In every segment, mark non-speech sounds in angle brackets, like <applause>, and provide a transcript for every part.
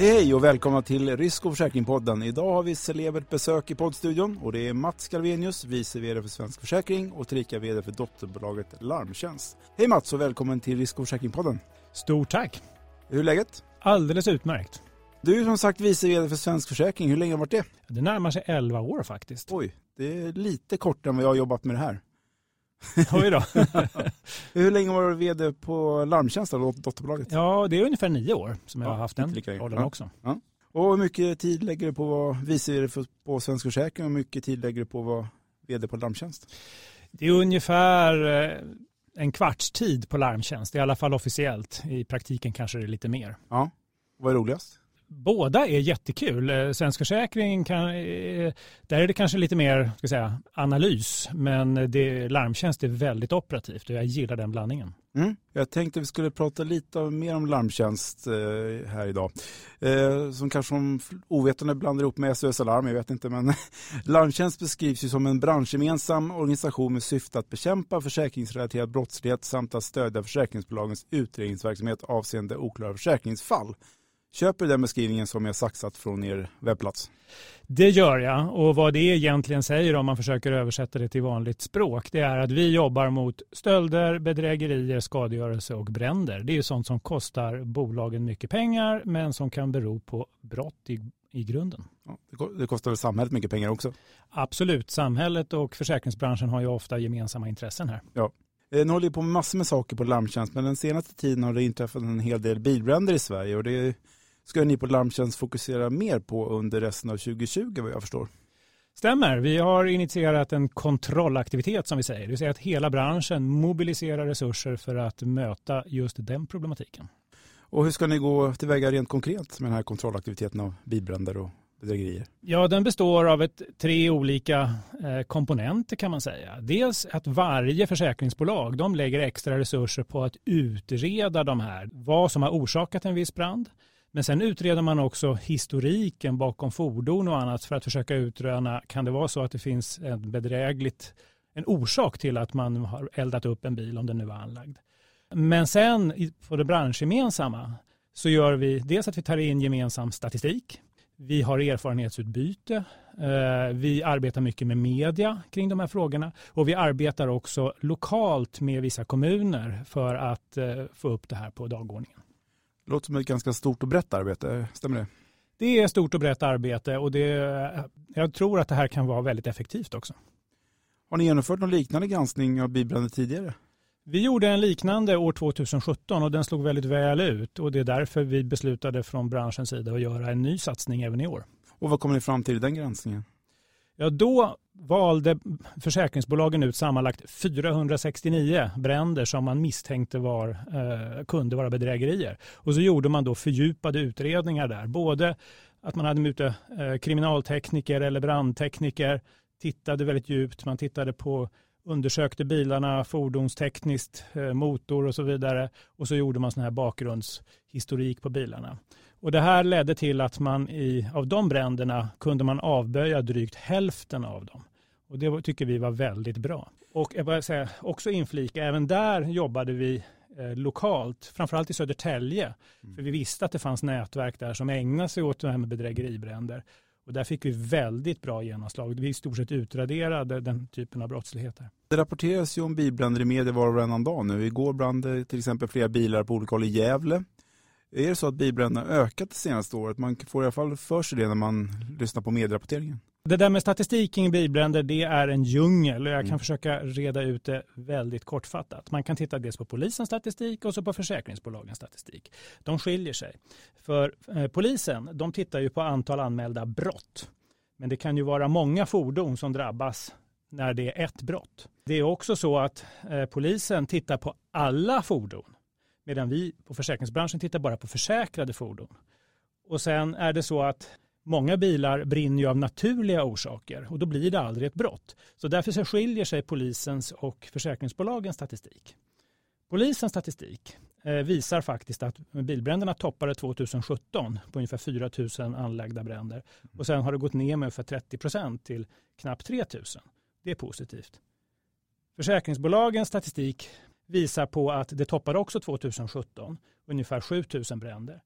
Hej och välkomna till Risk och försäkringpodden. Idag har vi celebert besök i poddstudion och det är Mats Galvenius, vice vd för Svensk Försäkring och tillika vd för dotterbolaget Larmtjänst. Hej Mats och välkommen till Risk och försäkringpodden. Stort tack. Hur är läget? Alldeles utmärkt. Du är som sagt vice vd för Svensk Försäkring. Hur länge har du varit det? Det närmar sig 11 år faktiskt. Oj, det är lite kortare än vad jag har jobbat med det här. <laughs> Oj då. <laughs> Hur länge var du vd på Larmtjänst, dotterbolaget? Ja, det är ungefär nio år som jag Ja, har haft den rollen Ja. också. Och hur mycket tid lägger du på vara vice vd på Svensk Försäkring och hur mycket tid lägger du på att vara vd på Larmtjänst? Det är ungefär eh, en kvarts tid på larmtjänst, i alla fall officiellt. I praktiken kanske det är lite mer. Ja, vad är roligast? Båda är jättekul. Eh, Svensk Försäkring, kan, eh, där är det kanske lite mer ska säga, analys, men det, larmtjänst är väldigt operativt och jag gillar den blandningen. Mm. Jag tänkte vi skulle prata lite mer om larmtjänst eh, här idag. Som kanske som ovetande blandar ihop med SOS Alarm, jag vet inte. Men <laughs> larmtjänst beskrivs ju som en branschgemensam organisation med syfte att bekämpa försäkringsrelaterad brottslighet samt att stödja försäkringsbolagens utredningsverksamhet avseende oklara försäkringsfall. Köper du den beskrivningen som jag saxat från er webbplats? Det gör jag och vad det egentligen säger om man försöker översätta det till vanligt språk det är att vi jobbar mot stölder, bedrägerier, skadegörelse och bränder. Det är ju sånt som kostar bolagen mycket pengar men som kan bero på brott i, i grunden. Ja, det ko- det kostar väl samhället mycket pengar också? Absolut, samhället och försäkringsbranschen har ju ofta gemensamma intressen här. Eh, Ni håller ju på med massor med saker på larmtjänst men den senaste tiden har det inträffat en hel del bilbränder i Sverige och det ska ni på larmtjänst fokusera mer på under resten av 2020 vad jag förstår. Stämmer, vi har initierat en kontrollaktivitet som vi säger. Det vill säga att hela branschen mobiliserar resurser för att möta just den problematiken. Och hur ska ni gå tillväga rent konkret med den här kontrollaktiviteten av bilbränder och bedrägerier? Ja, den består av ett, tre olika eh, komponenter kan man säga. Dels att varje försäkringsbolag de lägger extra resurser på att utreda de här, vad som har orsakat en viss brand. Men sen utreder man också historiken bakom fordon och annat för att försöka utröna, kan det vara så att det finns en bedrägligt, en orsak till att man har eldat upp en bil om den nu var anlagd. Men sen på det branschgemensamma så gör vi dels att vi tar in gemensam statistik. Vi har erfarenhetsutbyte. Eh, vi arbetar mycket med media kring de här frågorna och vi arbetar också lokalt med vissa kommuner för att eh, få upp det här på dagordningen. Låter som ett ganska stort och brett arbete, stämmer det? Det är stort och brett arbete och det, jag tror att det här kan vara väldigt effektivt också. Har ni genomfört någon liknande granskning av bilbränder tidigare? Vi gjorde en liknande år 2017 och den slog väldigt väl ut och det är därför vi beslutade från branschens sida att göra en ny satsning även i år. Och vad kommer ni fram till i den granskningen? Ja, då valde försäkringsbolagen ut sammanlagt 469 bränder som man misstänkte var, eh, kunde vara bedrägerier. Och så gjorde man då fördjupade utredningar där. Både att man hade med ute eh, kriminaltekniker eller brandtekniker, tittade väldigt djupt, man tittade på undersökte bilarna fordonstekniskt, eh, motor och så vidare. Och så gjorde man sån här bakgrundshistorik på bilarna. Och det här ledde till att man i, av de bränderna kunde man avböja drygt hälften av dem. Och det tycker vi var väldigt bra. Och jag bara säga, också inflika, även där jobbade vi eh, lokalt, framförallt i Södertälje. För vi visste att det fanns nätverk där som ägnade sig åt det här med bedrägeribränder. Och där fick vi väldigt bra genomslag. Vi i stort sett utraderade den typen av brottsligheter. Det rapporteras ju om bilbränder i media var och varannan dag nu. Igår brann det till exempel flera bilar på olika håll i Gävle. Är det så att bilbränderna ökat det senaste året? Man får i alla fall för sig det när man lyssnar på medierapporteringen. Det där med statistik kring bilbränder, det är en djungel och jag kan Mm. försöka reda ut det väldigt kortfattat. Man kan titta dels på polisens statistik och så på försäkringsbolagens statistik. De skiljer sig. För eh, polisen, de tittar ju på antal anmälda brott. Men det kan ju vara många fordon som drabbas när det är ett brott. Det är också så att eh, polisen tittar på alla fordon medan vi på försäkringsbranschen tittar bara på försäkrade fordon. Och sen är det så att Många bilar brinner ju av naturliga orsaker och då blir det aldrig ett brott. Så därför så skiljer sig polisens och försäkringsbolagens statistik. Polisens statistik eh, visar faktiskt att bilbränderna toppade 2017 på ungefär 4 000 anlagda bränder och sen har det gått ner med ungefär 30 procent till knappt 3 000. Det är positivt. Försäkringsbolagens statistik visar på att det toppade också 2017, ungefär 7 000 bränder.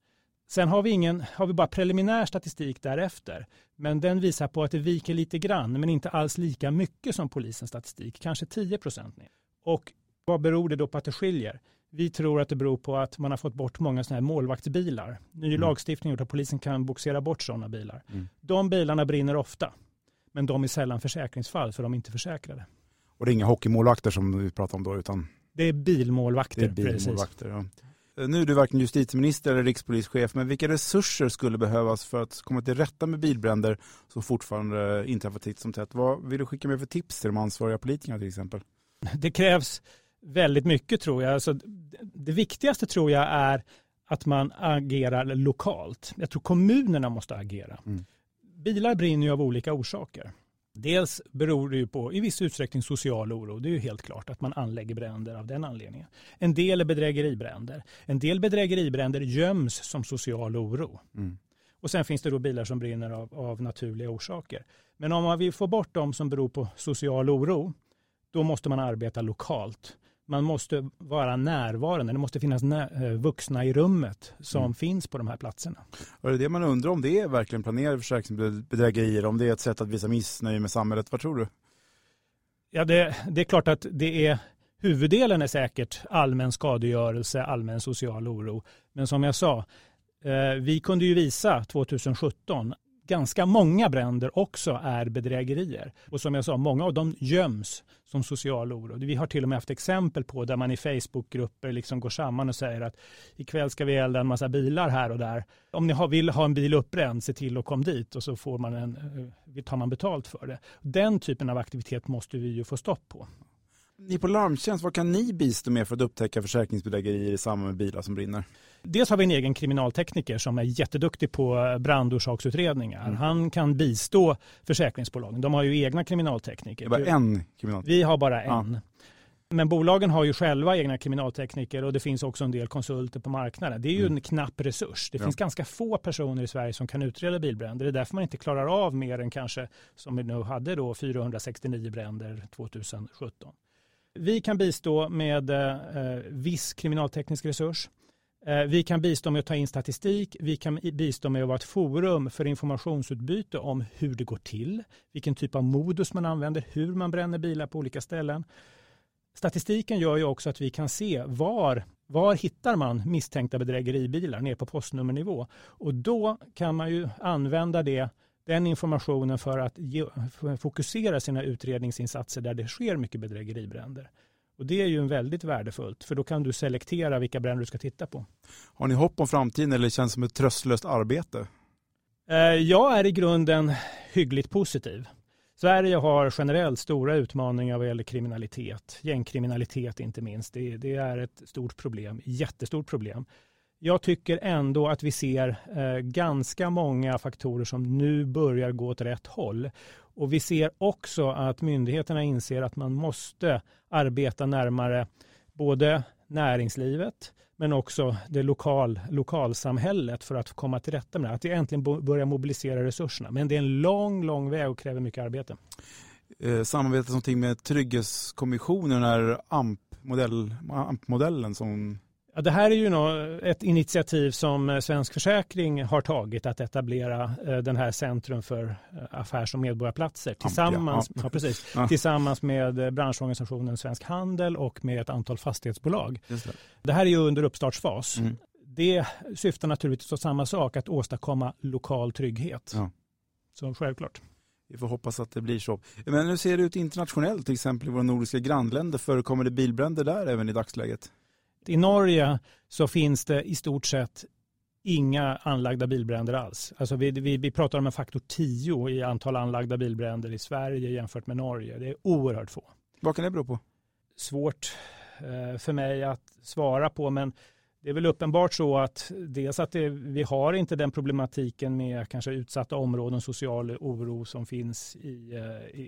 Sen har vi, ingen, har vi bara preliminär statistik därefter. Men den visar på att det viker lite grann, men inte alls lika mycket som polisens statistik. Kanske 10 procent ner. Och vad beror det då på att det skiljer? Vi tror att det beror på att man har fått bort många sådana här målvaktsbilar. Ny mm. lagstiftning gjort att polisen kan boxera bort sådana bilar. Mm. De bilarna brinner ofta, men de är sällan försäkringsfall för de är inte försäkrade. Och det är inga hockeymålvakter som vi pratar om då? Utan... Det är bilmålvakter. Det är bilmålvakter, ja. Eh, nu är du varken justitieminister eller rikspolischef, men vilka resurser skulle behövas för att komma till rätta med bilbränder som fortfarande inträffar titt som tätt? Vad vill du skicka med för tips till de ansvariga politikerna till exempel? Det krävs väldigt mycket tror jag. Alltså, det viktigaste tror jag är att man agerar lokalt. Jag tror kommunerna måste agera. Mm. Bilar brinner ju av olika orsaker. Dels beror det ju på i viss utsträckning social oro. Det är ju helt klart att man anlägger bränder av den anledningen. En del är bedrägeribränder. En del bedrägeribränder göms som social oro. Mm. Och sen finns det då bilar som brinner av, av naturliga orsaker. Men om man vill få bort de som beror på social oro, då måste man arbeta lokalt man måste vara närvarande. Det måste finnas eh, vuxna i rummet som mm. finns på de här platserna. Och det är det man undrar om det är verkligen planerade försäkringsbedrägerier, om det är ett sätt att visa missnöje med samhället. Vad tror du? Ja, det, det är klart att det är huvuddelen är säkert allmän skadegörelse, allmän social oro. Men som jag sa, eh, vi kunde ju visa 2017 ganska många bränder också är bedrägerier. Och som jag sa, många av dem göms som social oro. Vi har till och med haft exempel på där man i Facebookgrupper liksom går samman och säger att ikväll ska vi elda en massa bilar här och där. Om ni vill ha en bil uppbränd, se till att kom dit och så får man en, eh, tar man betalt för det. Den typen av aktivitet måste vi ju få stopp på. Ni på Larmtjänst, vad kan ni bistå med för att upptäcka försäkringsbedrägerier i samband med bilar som brinner? Dels har vi en egen kriminaltekniker som är jätteduktig på brandorsaksutredningar. Mm. Han kan bistå försäkringsbolagen. De har ju egna kriminaltekniker. Det bara en kriminaltekniker? Vi har bara en. Ja. Men bolagen har ju själva egna kriminaltekniker och det finns också en del konsulter på marknaden. Det är ju mm. en knapp resurs. Det ja. finns ganska få personer i Sverige som kan utreda bilbränder. Det är därför man inte klarar av mer än kanske, som vi nu hade då, 469 bränder 2017. Vi kan bistå med eh, eh, viss kriminalteknisk resurs. Eh, vi kan bistå med att ta in statistik. Vi kan bistå med att vara ett forum för informationsutbyte om hur det går till, vilken typ av modus man använder, hur man bränner bilar på olika ställen. Statistiken gör ju också att vi kan se var, var hittar man misstänkta bedrägeribilar ner på postnummernivå. Och då kan man ju använda det den informationen för att ge, för fokusera sina utredningsinsatser där det sker mycket bedrägeribränder. Och det är ju väldigt värdefullt, för då kan du selektera vilka bränder du ska titta på. Har ni hopp om framtiden eller känns det som ett tröstlöst arbete? Eh, jag är i grunden hyggligt positiv. Sverige har generellt stora utmaningar vad gäller kriminalitet, gängkriminalitet inte minst. Det, det är ett stort problem, jättestort problem jag tycker ändå att vi ser eh, ganska många faktorer som nu börjar gå åt rätt håll. Och vi ser också att myndigheterna inser att man måste arbeta närmare både näringslivet men också det lokal, lokalsamhället för att komma till rätta med det. Att vi äntligen börjar mobilisera resurserna. Men det är en lång, lång väg och kräver mycket arbete. Eh, samarbetet någonting med Trygghetskommissionen, den här AMP-modellen AMP som Ja, det här är ju ett initiativ som eh, Svensk Försäkring har tagit att etablera eh, den här Centrum för eh, affärs och medborgarplatser tillsammans, ja, ja. precis, <laughs> tillsammans med branschorganisationen Svensk Handel och med ett antal fastighetsbolag. Det. det. här är ju under uppstartsfas. Mm. Det syftar naturligtvis till samma sak, att åstadkomma lokal trygghet. Så självklart. Vi får hoppas att det blir så. Men hur ser det ut internationellt, till exempel i våra nordiska grannländer? Förekommer det bilbränder där även i dagsläget? I Norge så finns det i stort sett inga anlagda bilbränder alls. Alltså vi, vi, vi pratar om en faktor 10 i antal anlagda bilbränder i Sverige jämfört med Norge. Det är oerhört få. Vad kan det bero på? Svårt eh, för mig att svara på, men det är väl uppenbart så att dels att det, vi har inte den problematiken med kanske utsatta områden, social oro som finns i, eh, i,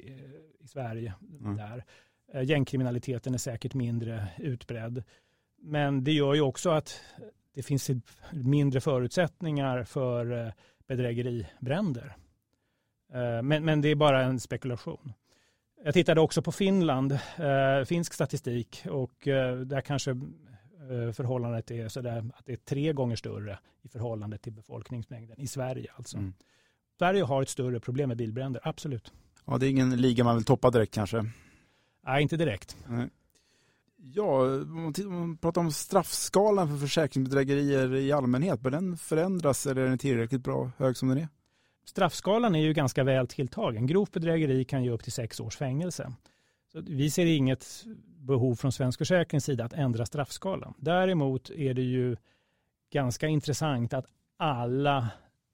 i Sverige. Mm. Där. Eh, gängkriminaliteten är säkert mindre utbredd. Men det gör ju också att det finns mindre förutsättningar för eh, bedrägeribränder. Eh, men, men det är bara en spekulation. Jag tittade också på Finland, eh, finsk statistik och där kanske förhållandet är sådär att det är tre gånger större i förhållande till befolkningsmängden i Sverige. Alltså. Mm. Sverige har ett större problem med bilbränder, absolut. Ja, det är ingen liga man vill toppa direkt kanske? Nej, inte direkt. Nej. Ja, om man pratar om straffskalan för försäkringsbedrägerier i allmänhet, bör den förändras eller är den tillräckligt bra hög som den är? Straffskalan är ju ganska väl tilltagen. Grovt bedrägeri kan ge upp till sex års fängelse. Så vi ser inget behov från Svensk Försäkrings sida att ändra straffskalan. Däremot är det ju ganska intressant att alla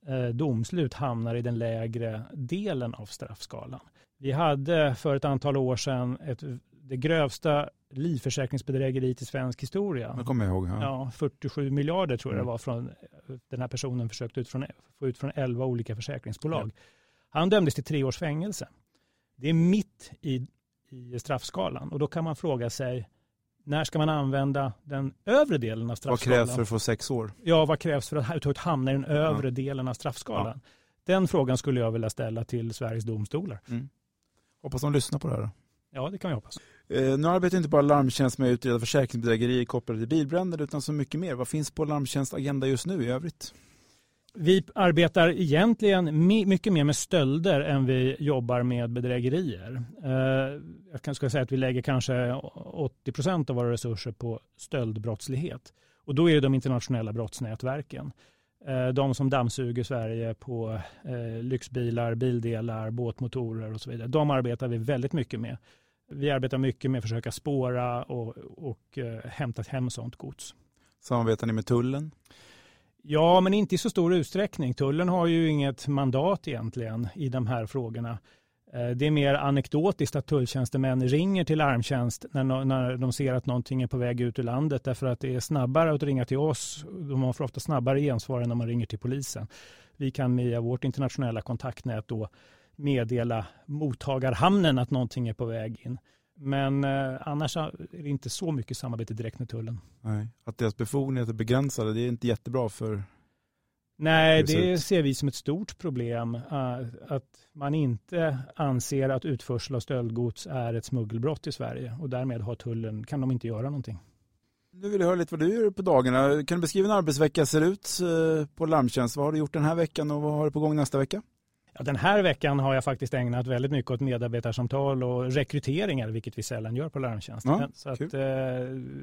eh, domslut hamnar i den lägre delen av straffskalan. Vi hade för ett antal år sedan ett, det grövsta livförsäkringsbedrägeriet i svensk historia. Det kommer jag ihåg. Ja. ja 47 miljarder tror jag mm. det var från den här personen försökte ut från, få ut från 11 olika försäkringsbolag. Ja. Han dömdes till tre års fängelse. Det är mitt i, i straffskalan och då kan man fråga sig när ska man använda den övre delen av straffskalan? Vad krävs för att få sex år? Ja, vad krävs för att överhuvudtaget hamna i den övre ja. delen av straffskalan? Ja. Den frågan skulle jag vilja ställa till Sveriges domstolar. Mm. Hoppas de lyssnar på det här. Ja, det kan vi hoppas. Eh, nu arbetar inte bara Larmtjänst med att utreda försäkringsbedrägerier kopplade till bilbränder utan så mycket mer. Vad finns på Larmtjänst agenda just nu i övrigt? Vi arbetar egentligen mycket mer med stölder än vi jobbar med bedrägerier. Eh, jag kan säga att vi lägger kanske 80 procent av våra resurser på stöldbrottslighet. Och då är det de internationella brottsnätverken. Eh, de som dammsuger Sverige på lyxbilar, bildelar, båtmotorer och så vidare. De arbetar vi väldigt mycket med. Vi arbetar mycket med att försöka spåra och, och uh, hämta hem sånt gods. Samarbetar ni med tullen? Ja, men inte i så stor utsträckning. Tullen har ju inget mandat egentligen i de här frågorna. Eh, det är mer anekdotiskt att tulltjänstemän ringer till larmtjänst när, när de ser att någonting är på väg ut ur landet därför att det är snabbare att ringa till oss. De får ofta snabbare gensvar än när man ringer till polisen. Vi kan via vårt internationella kontaktnät då meddela mottagarhamnen att någonting är på väg in. Men eh, annars är det inte så mycket samarbete direkt med tullen. Nej. Att deras befogenheter är begränsade, det är inte jättebra för Nej, det ser vi som ett stort problem. Uh, att man inte anser att utförsel av stöldgods är ett smuggelbrott i Sverige och därmed har tullen, kan de inte göra någonting. Nu vill jag höra lite vad du gör på dagarna. Kan du beskriva hur en arbetsvecka ser ut uh, på Larmtjänst? Vad har du gjort den här veckan och vad har du på gång nästa vecka? Ja, den här veckan har jag faktiskt ägnat väldigt mycket åt medarbetarsamtal och rekryteringar, vilket vi sällan gör på Larmtjänsten. Ja, så att, eh,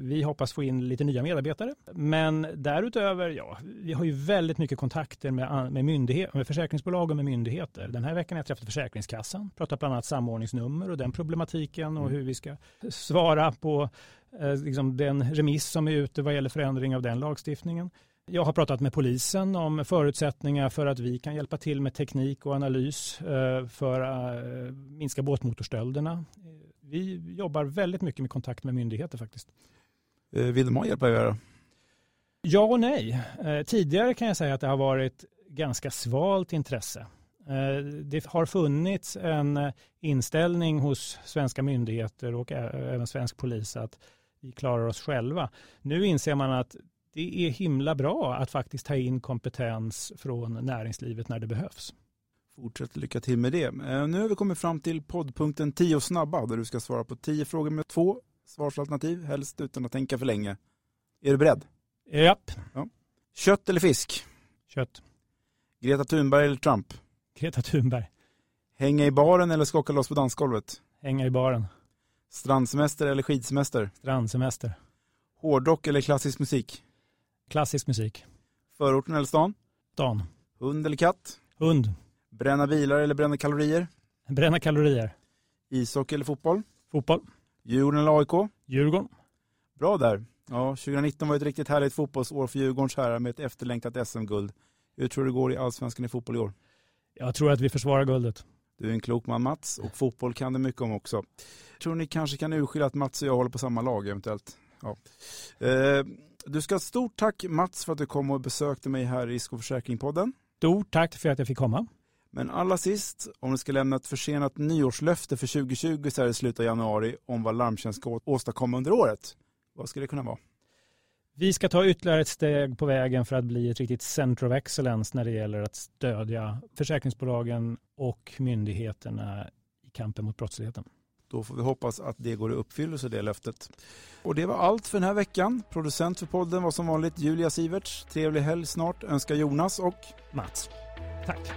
vi hoppas få in lite nya medarbetare. Men därutöver, ja, vi har ju väldigt mycket kontakter med, med, myndighet, med försäkringsbolag och med myndigheter. Den här veckan har jag träffat Försäkringskassan, pratat bland annat samordningsnummer och den problematiken och mm. hur vi ska svara på eh, liksom den remiss som är ute vad gäller förändring av den lagstiftningen. Jag har pratat med polisen om förutsättningar för att vi kan hjälpa till med teknik och analys eh, för att eh, minska båtmotorstölderna. Vi jobbar väldigt mycket med kontakt med myndigheter faktiskt. Eh, vill de ha hjälp att göra? Ja och nej. Tidigare kan jag säga att det har varit ganska svalt intresse. Det har funnits en inställning hos svenska myndigheter och även svensk polis att vi klarar oss själva. Nu inser man att det är himla bra att faktiskt ta in kompetens från näringslivet när det behövs. Fortsätt lycka till med det. Eh, nu har vi kommit fram till poddpunkten 10 snabba där du ska svara på 10 frågor med två svarsalternativ, helst utan att tänka för länge. Är du beredd? Japp. Ja. Kött eller fisk? Kött. Greta Thunberg eller Trump? Greta Thunberg. Hänga i baren eller skaka loss på dansgolvet? Hänga i baren. Strandsemester eller skidsemester? Strandsemester. Hårdrock eller klassisk musik? Klassisk musik. Förorten eller stan? Stan. Hund eller katt? Hund. Bränna bilar eller bränna kalorier? Bränna kalorier. Ishockey eller fotboll? Fotboll. Djurgården eller AIK? Djurgården. Bra där. Ja, 2019 var ett riktigt härligt fotbollsår för Djurgårdens herrar med ett efterlängtat SM-guld. Hur tror du det går i allsvenskan i fotboll i år? Jag tror att vi försvarar guldet. Du är en klok man Mats och fotboll kan du mycket om också. tror ni kanske kan urskilja att Mats och jag håller på samma lag eventuellt. Ja. Eh, du ska ha stort tack Mats för att du kom och besökte mig här i Risk och försäkringpodden. Stort tack för att jag fick komma. Men allra sist, om du ska lämna ett försenat nyårslöfte för 2020 så här i slutet av januari om vad Larmtjänst ska åstadkomma under året. Vad skulle det kunna vara? Vi ska ta ytterligare ett steg på vägen för att bli ett riktigt center of excellence när det gäller att stödja försäkringsbolagen och myndigheterna i kampen mot brottsligheten. Då får vi hoppas att det går i uppfyllelse det löftet. Och det var allt för den här veckan. Producent för podden var som vanligt Julia Siverts. Trevlig helg snart önskar Jonas och Mats. Tack.